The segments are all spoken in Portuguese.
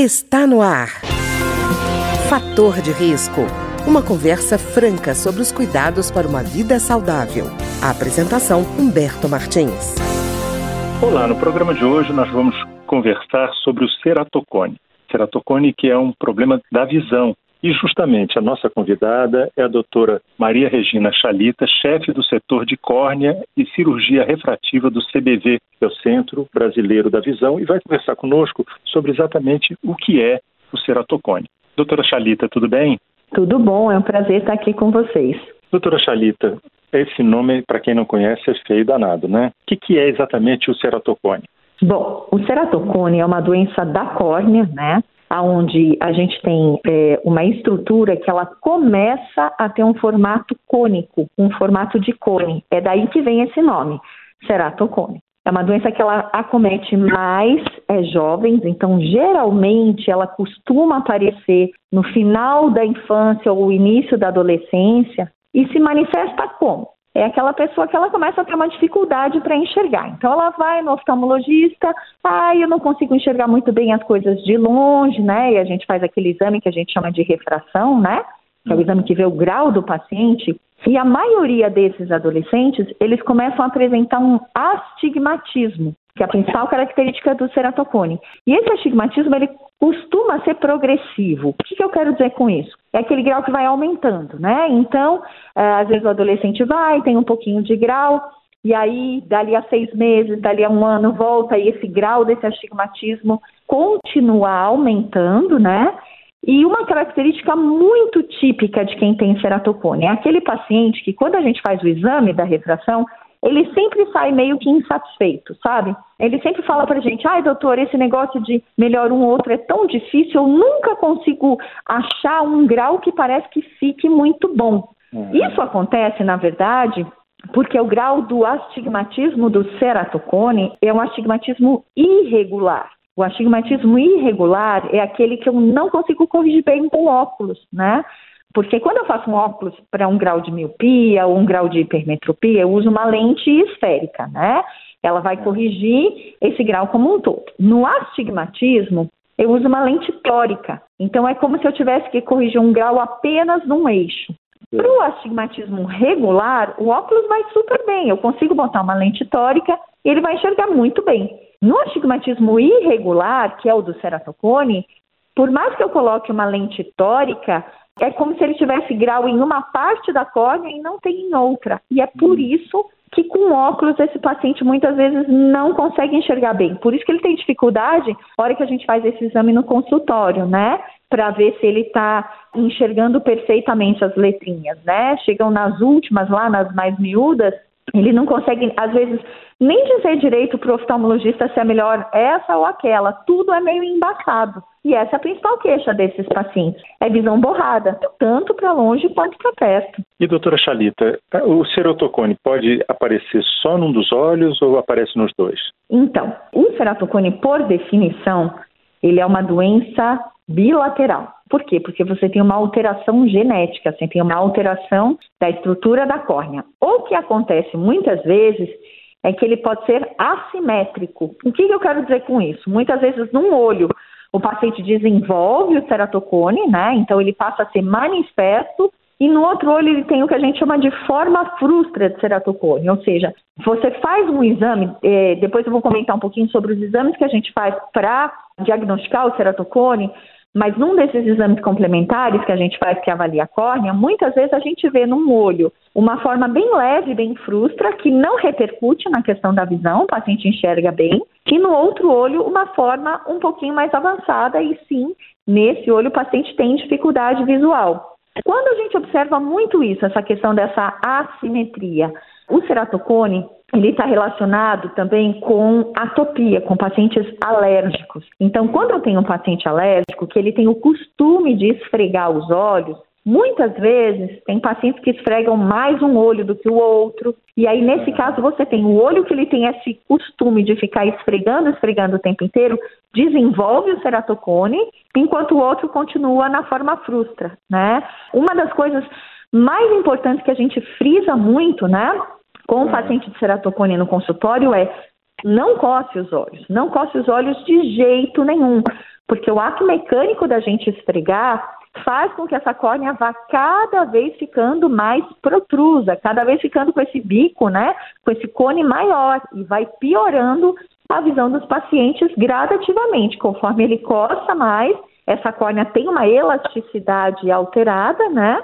Está no ar. Fator de risco. Uma conversa franca sobre os cuidados para uma vida saudável. A apresentação Humberto Martins. Olá, no programa de hoje nós vamos conversar sobre o ceratocone. Ceratocone que é um problema da visão e justamente a nossa convidada é a doutora Maria Regina Chalita, chefe do setor de córnea e cirurgia refrativa do CBV, que é o Centro Brasileiro da Visão, e vai conversar conosco sobre exatamente o que é o ceratocone. Doutora Chalita, tudo bem? Tudo bom, é um prazer estar aqui com vocês. Doutora Chalita, esse nome, para quem não conhece, é feio danado, né? O que, que é exatamente o ceratocone? Bom, o ceratocone é uma doença da córnea, né? Onde a gente tem é, uma estrutura que ela começa a ter um formato cônico, um formato de cone. É daí que vem esse nome, ceratocone. É uma doença que ela acomete mais é, jovens, então geralmente ela costuma aparecer no final da infância ou início da adolescência e se manifesta como? É aquela pessoa que ela começa a ter uma dificuldade para enxergar. Então ela vai no oftalmologista, ah, eu não consigo enxergar muito bem as coisas de longe, né? E a gente faz aquele exame que a gente chama de refração, né? Que é o exame que vê o grau do paciente. E a maioria desses adolescentes, eles começam a apresentar um astigmatismo, que é a principal característica do ceratocone. E esse astigmatismo, ele costuma ser progressivo. O que, que eu quero dizer com isso? É aquele grau que vai aumentando, né? Então, é, às vezes o adolescente vai, tem um pouquinho de grau, e aí, dali a seis meses, dali a um ano, volta e esse grau desse astigmatismo continua aumentando, né? E uma característica muito típica de quem tem ceratocone é aquele paciente que, quando a gente faz o exame da refração, ele sempre sai meio que insatisfeito, sabe? Ele sempre fala pra gente, ai doutor, esse negócio de melhor um ou outro é tão difícil, eu nunca consigo achar um grau que parece que fique muito bom. Uhum. Isso acontece, na verdade, porque o grau do astigmatismo do ceratocone é um astigmatismo irregular. O astigmatismo irregular é aquele que eu não consigo corrigir bem com óculos, né? Porque quando eu faço um óculos para um grau de miopia ou um grau de hipermetropia, eu uso uma lente esférica, né? Ela vai corrigir esse grau como um todo. No astigmatismo, eu uso uma lente tórica. Então é como se eu tivesse que corrigir um grau apenas num eixo. Para o astigmatismo regular, o óculos vai super bem. Eu consigo botar uma lente tórica e ele vai enxergar muito bem. No astigmatismo irregular, que é o do ceratocone, por mais que eu coloque uma lente tórica, é como se ele tivesse grau em uma parte da córnea e não tem em outra. E é por hum. isso que com óculos esse paciente muitas vezes não consegue enxergar bem. Por isso que ele tem dificuldade na hora que a gente faz esse exame no consultório, né? Para ver se ele está enxergando perfeitamente as letrinhas, né? Chegam nas últimas, lá nas mais miúdas, ele não consegue, às vezes, nem dizer direito para o oftalmologista se é melhor essa ou aquela. Tudo é meio embaçado. E essa é a principal queixa desses pacientes. É visão borrada, tanto para longe quanto para perto. E doutora Chalita, o ceratocone pode aparecer só num dos olhos ou aparece nos dois? Então, o ceratocone, por definição, ele é uma doença bilateral. Por quê? Porque você tem uma alteração genética, você tem uma alteração da estrutura da córnea. O que acontece muitas vezes é que ele pode ser assimétrico. O que eu quero dizer com isso? Muitas vezes, num olho, o paciente desenvolve o ceratocone, né? Então ele passa a ser manifesto e no outro olho ele tem o que a gente chama de forma frustra de ceratocone, ou seja, você faz um exame, eh, depois eu vou comentar um pouquinho sobre os exames que a gente faz para diagnosticar o ceratocone, mas num desses exames complementares que a gente faz, que avalia a córnea, muitas vezes a gente vê num olho uma forma bem leve, bem frustra, que não repercute na questão da visão, o paciente enxerga bem, e no outro olho uma forma um pouquinho mais avançada, e sim, nesse olho o paciente tem dificuldade visual. Quando a gente observa muito isso, essa questão dessa assimetria, o ceratocone ele está relacionado também com atopia, com pacientes alérgicos. Então, quando eu tenho um paciente alérgico que ele tem o costume de esfregar os olhos, Muitas vezes tem pacientes que esfregam mais um olho do que o outro, e aí nesse caso você tem o olho que ele tem esse costume de ficar esfregando, esfregando o tempo inteiro, desenvolve o ceratocone, enquanto o outro continua na forma frustra, né? Uma das coisas mais importantes que a gente frisa muito, né, com o paciente de ceratocone no consultório é não coce os olhos, não coce os olhos de jeito nenhum, porque o ato mecânico da gente esfregar faz com que essa córnea vá cada vez ficando mais protrusa, cada vez ficando com esse bico, né, com esse cone maior e vai piorando a visão dos pacientes gradativamente, conforme ele coça mais, essa córnea tem uma elasticidade alterada, né?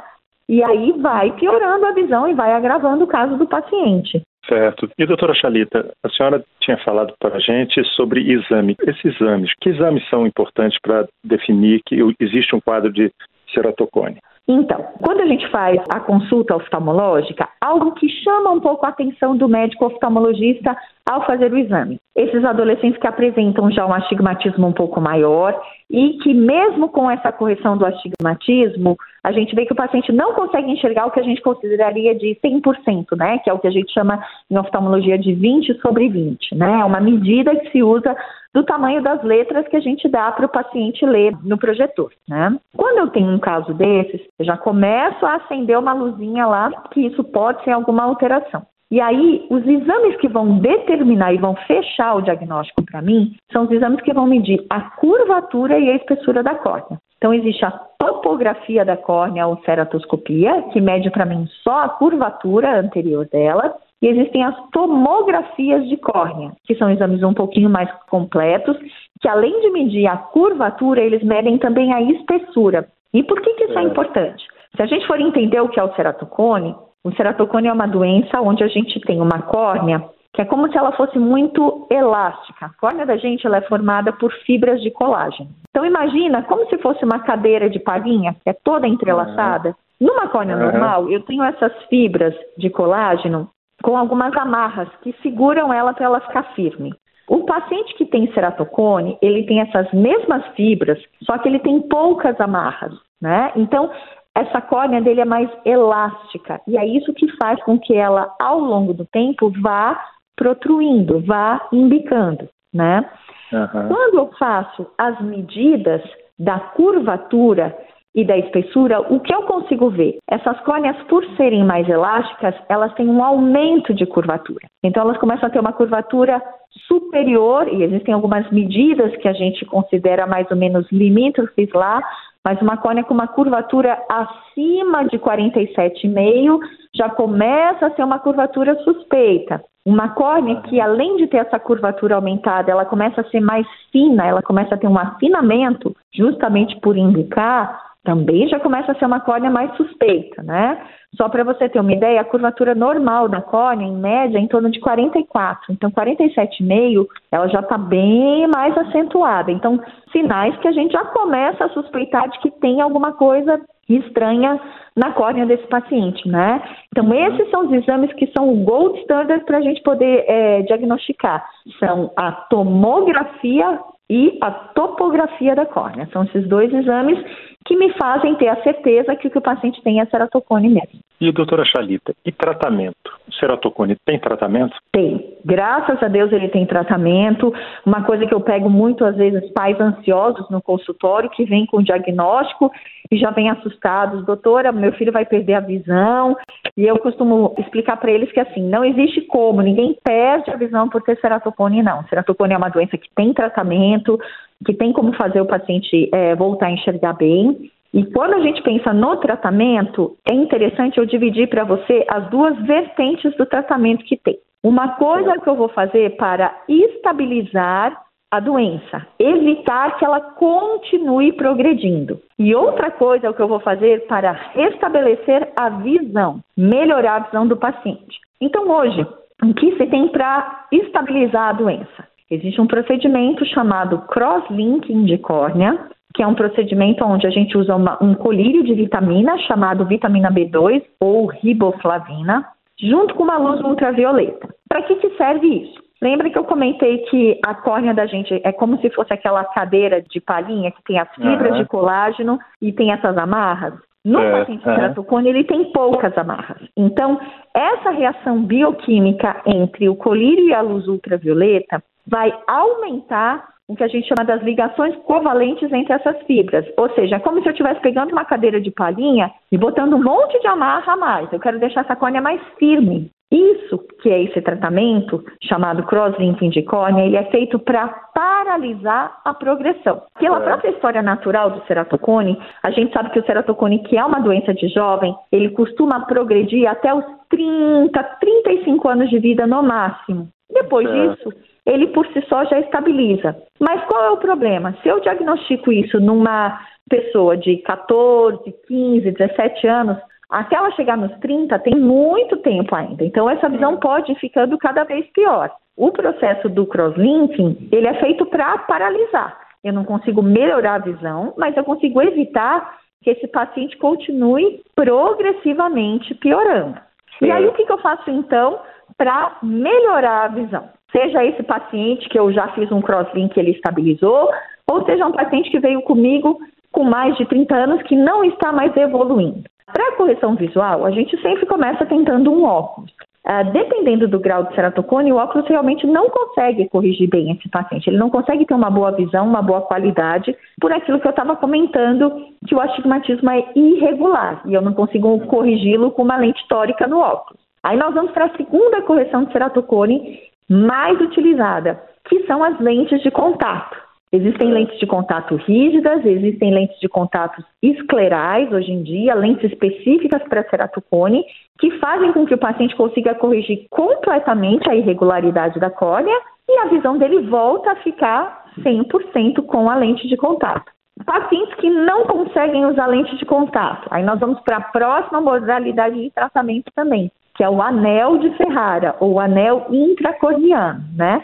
E aí vai piorando a visão e vai agravando o caso do paciente. Certo. E doutora Chalita, a senhora tinha falado para a gente sobre exame. Esses exames, que exames são importantes para definir que existe um quadro de ceratocone? Então, quando a gente faz a consulta oftalmológica, algo que chama um pouco a atenção do médico oftalmologista ao fazer o exame. Esses adolescentes que apresentam já um astigmatismo um pouco maior e que, mesmo com essa correção do astigmatismo, a gente vê que o paciente não consegue enxergar o que a gente consideraria de 100%, né? Que é o que a gente chama em oftalmologia de 20 sobre 20, né? É uma medida que se usa do tamanho das letras que a gente dá para o paciente ler no projetor, né? Quando eu tenho um caso desses, eu já começo a acender uma luzinha lá que isso pode ser alguma alteração. E aí, os exames que vão determinar e vão fechar o diagnóstico para mim são os exames que vão medir a curvatura e a espessura da córnea. Então, existe a topografia da córnea ou ceratoscopia, que mede para mim só a curvatura anterior dela, e existem as tomografias de córnea, que são exames um pouquinho mais completos, que além de medir a curvatura, eles medem também a espessura. E por que, que isso é, importante? Se a gente for entender o que é o ceratocone, o ceratocone é uma doença onde a gente tem uma córnea que é como se ela fosse muito elástica. A córnea da gente ela é formada por fibras de colágeno. Então imagina como se fosse uma cadeira de palhinha, que é toda entrelaçada. Uhum. Numa córnea uhum. normal, eu tenho essas fibras de colágeno com algumas amarras que seguram ela para ela ficar firme. O paciente que tem ceratocone, ele tem essas mesmas fibras, só que ele tem poucas amarras, né? Então, essa córnea dele é mais elástica e é isso que faz com que ela, ao longo do tempo, vá protruindo, vá imbicando, né? Uhum. Quando eu faço as medidas da curvatura e da espessura, o que eu consigo ver? Essas córneas, por serem mais elásticas, elas têm um aumento de curvatura. Então, elas começam a ter uma curvatura superior, e existem algumas medidas que a gente considera mais ou menos limítrofes lá, mas uma córnea com uma curvatura acima de 47,5 já começa a ser uma curvatura suspeita. Uma córnea que, além de ter essa curvatura aumentada, ela começa a ser mais fina, ela começa a ter um afinamento, justamente por indicar, também já começa a ser uma córnea mais suspeita, né? Só para você ter uma ideia, a curvatura normal da córnea, em média, é em torno de 44. Então, 47,5, ela já está bem mais acentuada. Então, sinais que a gente já começa a suspeitar de que tem alguma coisa estranha na córnea desse paciente, né? Então, uhum. esses são os exames que são o gold standard para a gente poder é, diagnosticar. São a tomografia e a topografia da córnea. São esses dois exames que me fazem ter a certeza que o que o paciente tem é ceratocone mesmo. E doutora Chalita, e tratamento? O ceratocone tem tratamento? Tem. Graças a Deus ele tem tratamento. Uma coisa que eu pego muito às vezes pais ansiosos no consultório que vêm com o diagnóstico e já vêm assustados, doutora, meu filho vai perder a visão. E eu costumo explicar para eles que assim, não existe como, ninguém perde a visão por ter ceratocone não. Ceratocone é uma doença que tem tratamento, que tem como fazer o paciente é, voltar a enxergar bem. E quando a gente pensa no tratamento, é interessante eu dividir para você as duas vertentes do tratamento que tem. Uma coisa que eu vou fazer para estabilizar a doença, evitar que ela continue progredindo. E outra coisa que eu vou fazer para restabelecer a visão, melhorar a visão do paciente. Então, hoje, o que se tem para estabilizar a doença? Existe um procedimento chamado cross-linking de córnea, que é um procedimento onde a gente usa uma, um colírio de vitamina chamado vitamina B2 ou riboflavina, junto com uma luz ultravioleta. Para que, que serve isso? Lembra que eu comentei que a córnea da gente é como se fosse aquela cadeira de palhinha que tem as fibras uhum. de colágeno e tem essas amarras? No é, paciente ceratocone, ele tem poucas amarras. Então, essa reação bioquímica entre o colírio e a luz ultravioleta vai aumentar o que a gente chama das ligações covalentes entre essas fibras. Ou seja, é como se eu estivesse pegando uma cadeira de palhinha e botando um monte de amarra a mais. Eu quero deixar essa córnea mais firme. Isso que é esse tratamento, chamado cross-linking de córnea, ele é feito para paralisar a progressão. Pela é. própria história natural do ceratocone, a gente sabe que o ceratocone, que é uma doença de jovem, ele costuma progredir até os 30, 35 anos de vida no máximo. Depois é. disso, ele por si só já estabiliza. Mas qual é o problema? Se eu diagnostico isso numa pessoa de 14, 15, 17 anos, até ela chegar nos 30, tem muito tempo ainda. Então, essa visão pode ir ficando cada vez pior. O processo do crosslinking, ele é feito para paralisar. Eu não consigo melhorar a visão, mas eu consigo evitar que esse paciente continue progressivamente piorando. Sim. E aí, o que, que eu faço então para melhorar a visão? Seja esse paciente que eu já fiz um crosslink e ele estabilizou, ou seja um paciente que veio comigo com mais de 30 anos que não está mais evoluindo. Para a correção visual, a gente sempre começa tentando um óculos. Uh, dependendo do grau de ceratocone, o óculos realmente não consegue corrigir bem esse paciente. Ele não consegue ter uma boa visão, uma boa qualidade, por aquilo que eu estava comentando, que o astigmatismo é irregular e eu não consigo corrigi-lo com uma lente tórica no óculos. Aí nós vamos para a segunda correção de ceratocone mais utilizada, que são as lentes de contato. Existem lentes de contato rígidas, existem lentes de contato esclerais hoje em dia, lentes específicas para ceratocone, que fazem com que o paciente consiga corrigir completamente a irregularidade da córnea e a visão dele volta a ficar 100% com a lente de contato. Pacientes que não conseguem usar lente de contato, aí nós vamos para a próxima modalidade de tratamento também, que é o anel de Ferrara ou anel intracorniano, né?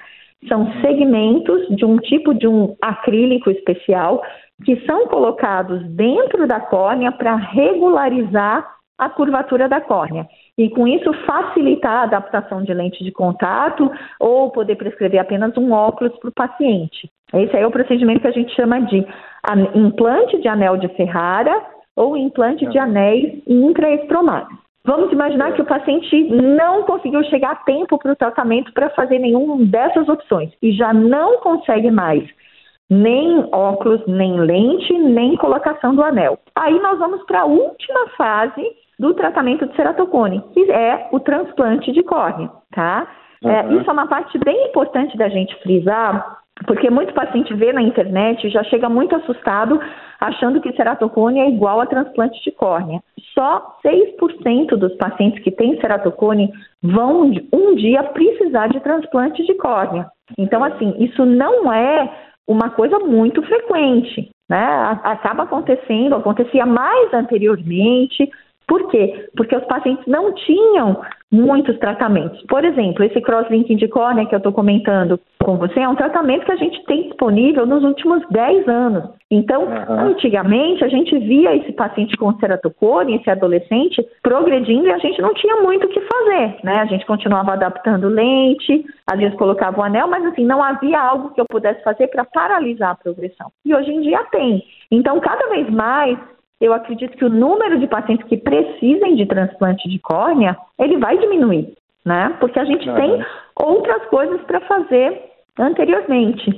São segmentos de um tipo de um acrílico especial que são colocados dentro da córnea para regularizar a curvatura da córnea. E com isso facilitar a adaptação de lente de contato ou poder prescrever apenas um óculos para o paciente. Esse aí é o procedimento que a gente chama de implante de anel de Ferrara ou implante de anéis intraestromados. Vamos imaginar que o paciente não conseguiu chegar a tempo para o tratamento para fazer nenhuma dessas opções e já não consegue mais nem óculos, nem lente, nem colocação do anel. Aí nós vamos para a última fase do tratamento de ceratocone, que é o transplante de córnea, tá? Uhum. É, isso é uma parte bem importante da gente frisar, porque muito paciente vê na internet e já chega muito assustado achando que ceratocone é igual a transplante de córnea. Só 6% dos pacientes que têm ceratocone vão um dia precisar de transplante de córnea. Então, assim, isso não é uma coisa muito frequente, né? Acaba acontecendo, acontecia mais anteriormente, por quê? Porque os pacientes não tinham muitos tratamentos. Por exemplo, esse crosslinking de córnea que eu estou comentando com você é um tratamento que a gente tem disponível nos últimos 10 anos. Então, uhum. antigamente, a gente via esse paciente com ceratocone, esse adolescente, progredindo e a gente não tinha muito o que fazer, né? A gente continuava adaptando lente, às vezes colocava o anel, mas assim, não havia algo que eu pudesse fazer para paralisar a progressão. E hoje em dia tem. Então, cada vez mais, eu acredito que o número de pacientes que precisem de transplante de córnea, ele vai diminuir, né? Porque a gente uhum. tem outras coisas para fazer anteriormente.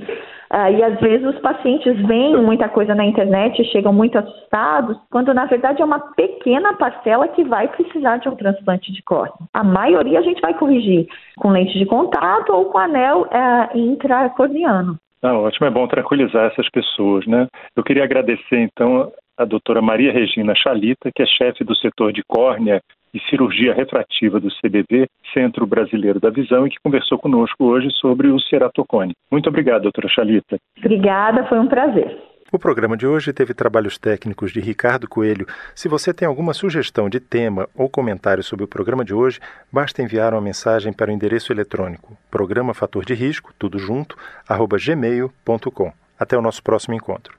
Uh, e às vezes os pacientes veem muita coisa na internet e chegam muito assustados, quando na verdade é uma pequena parcela que vai precisar de um transplante de córnea. A maioria a gente vai corrigir com lente de contato ou com anel uh, intracorneano. Ah, ótimo, é bom tranquilizar essas pessoas, né? Eu queria agradecer então a doutora Maria Regina Chalita, que é chefe do setor de córnea e cirurgia refrativa do CBV, Centro Brasileiro da Visão, e que conversou conosco hoje sobre o ceratocone. Muito obrigado, doutora Chalita. Obrigada, foi um prazer. O programa de hoje teve trabalhos técnicos de Ricardo Coelho. Se você tem alguma sugestão de tema ou comentário sobre o programa de hoje, basta enviar uma mensagem para o endereço eletrônico programa fator de risco, tudo junto, arroba gmail.com. Até o nosso próximo encontro.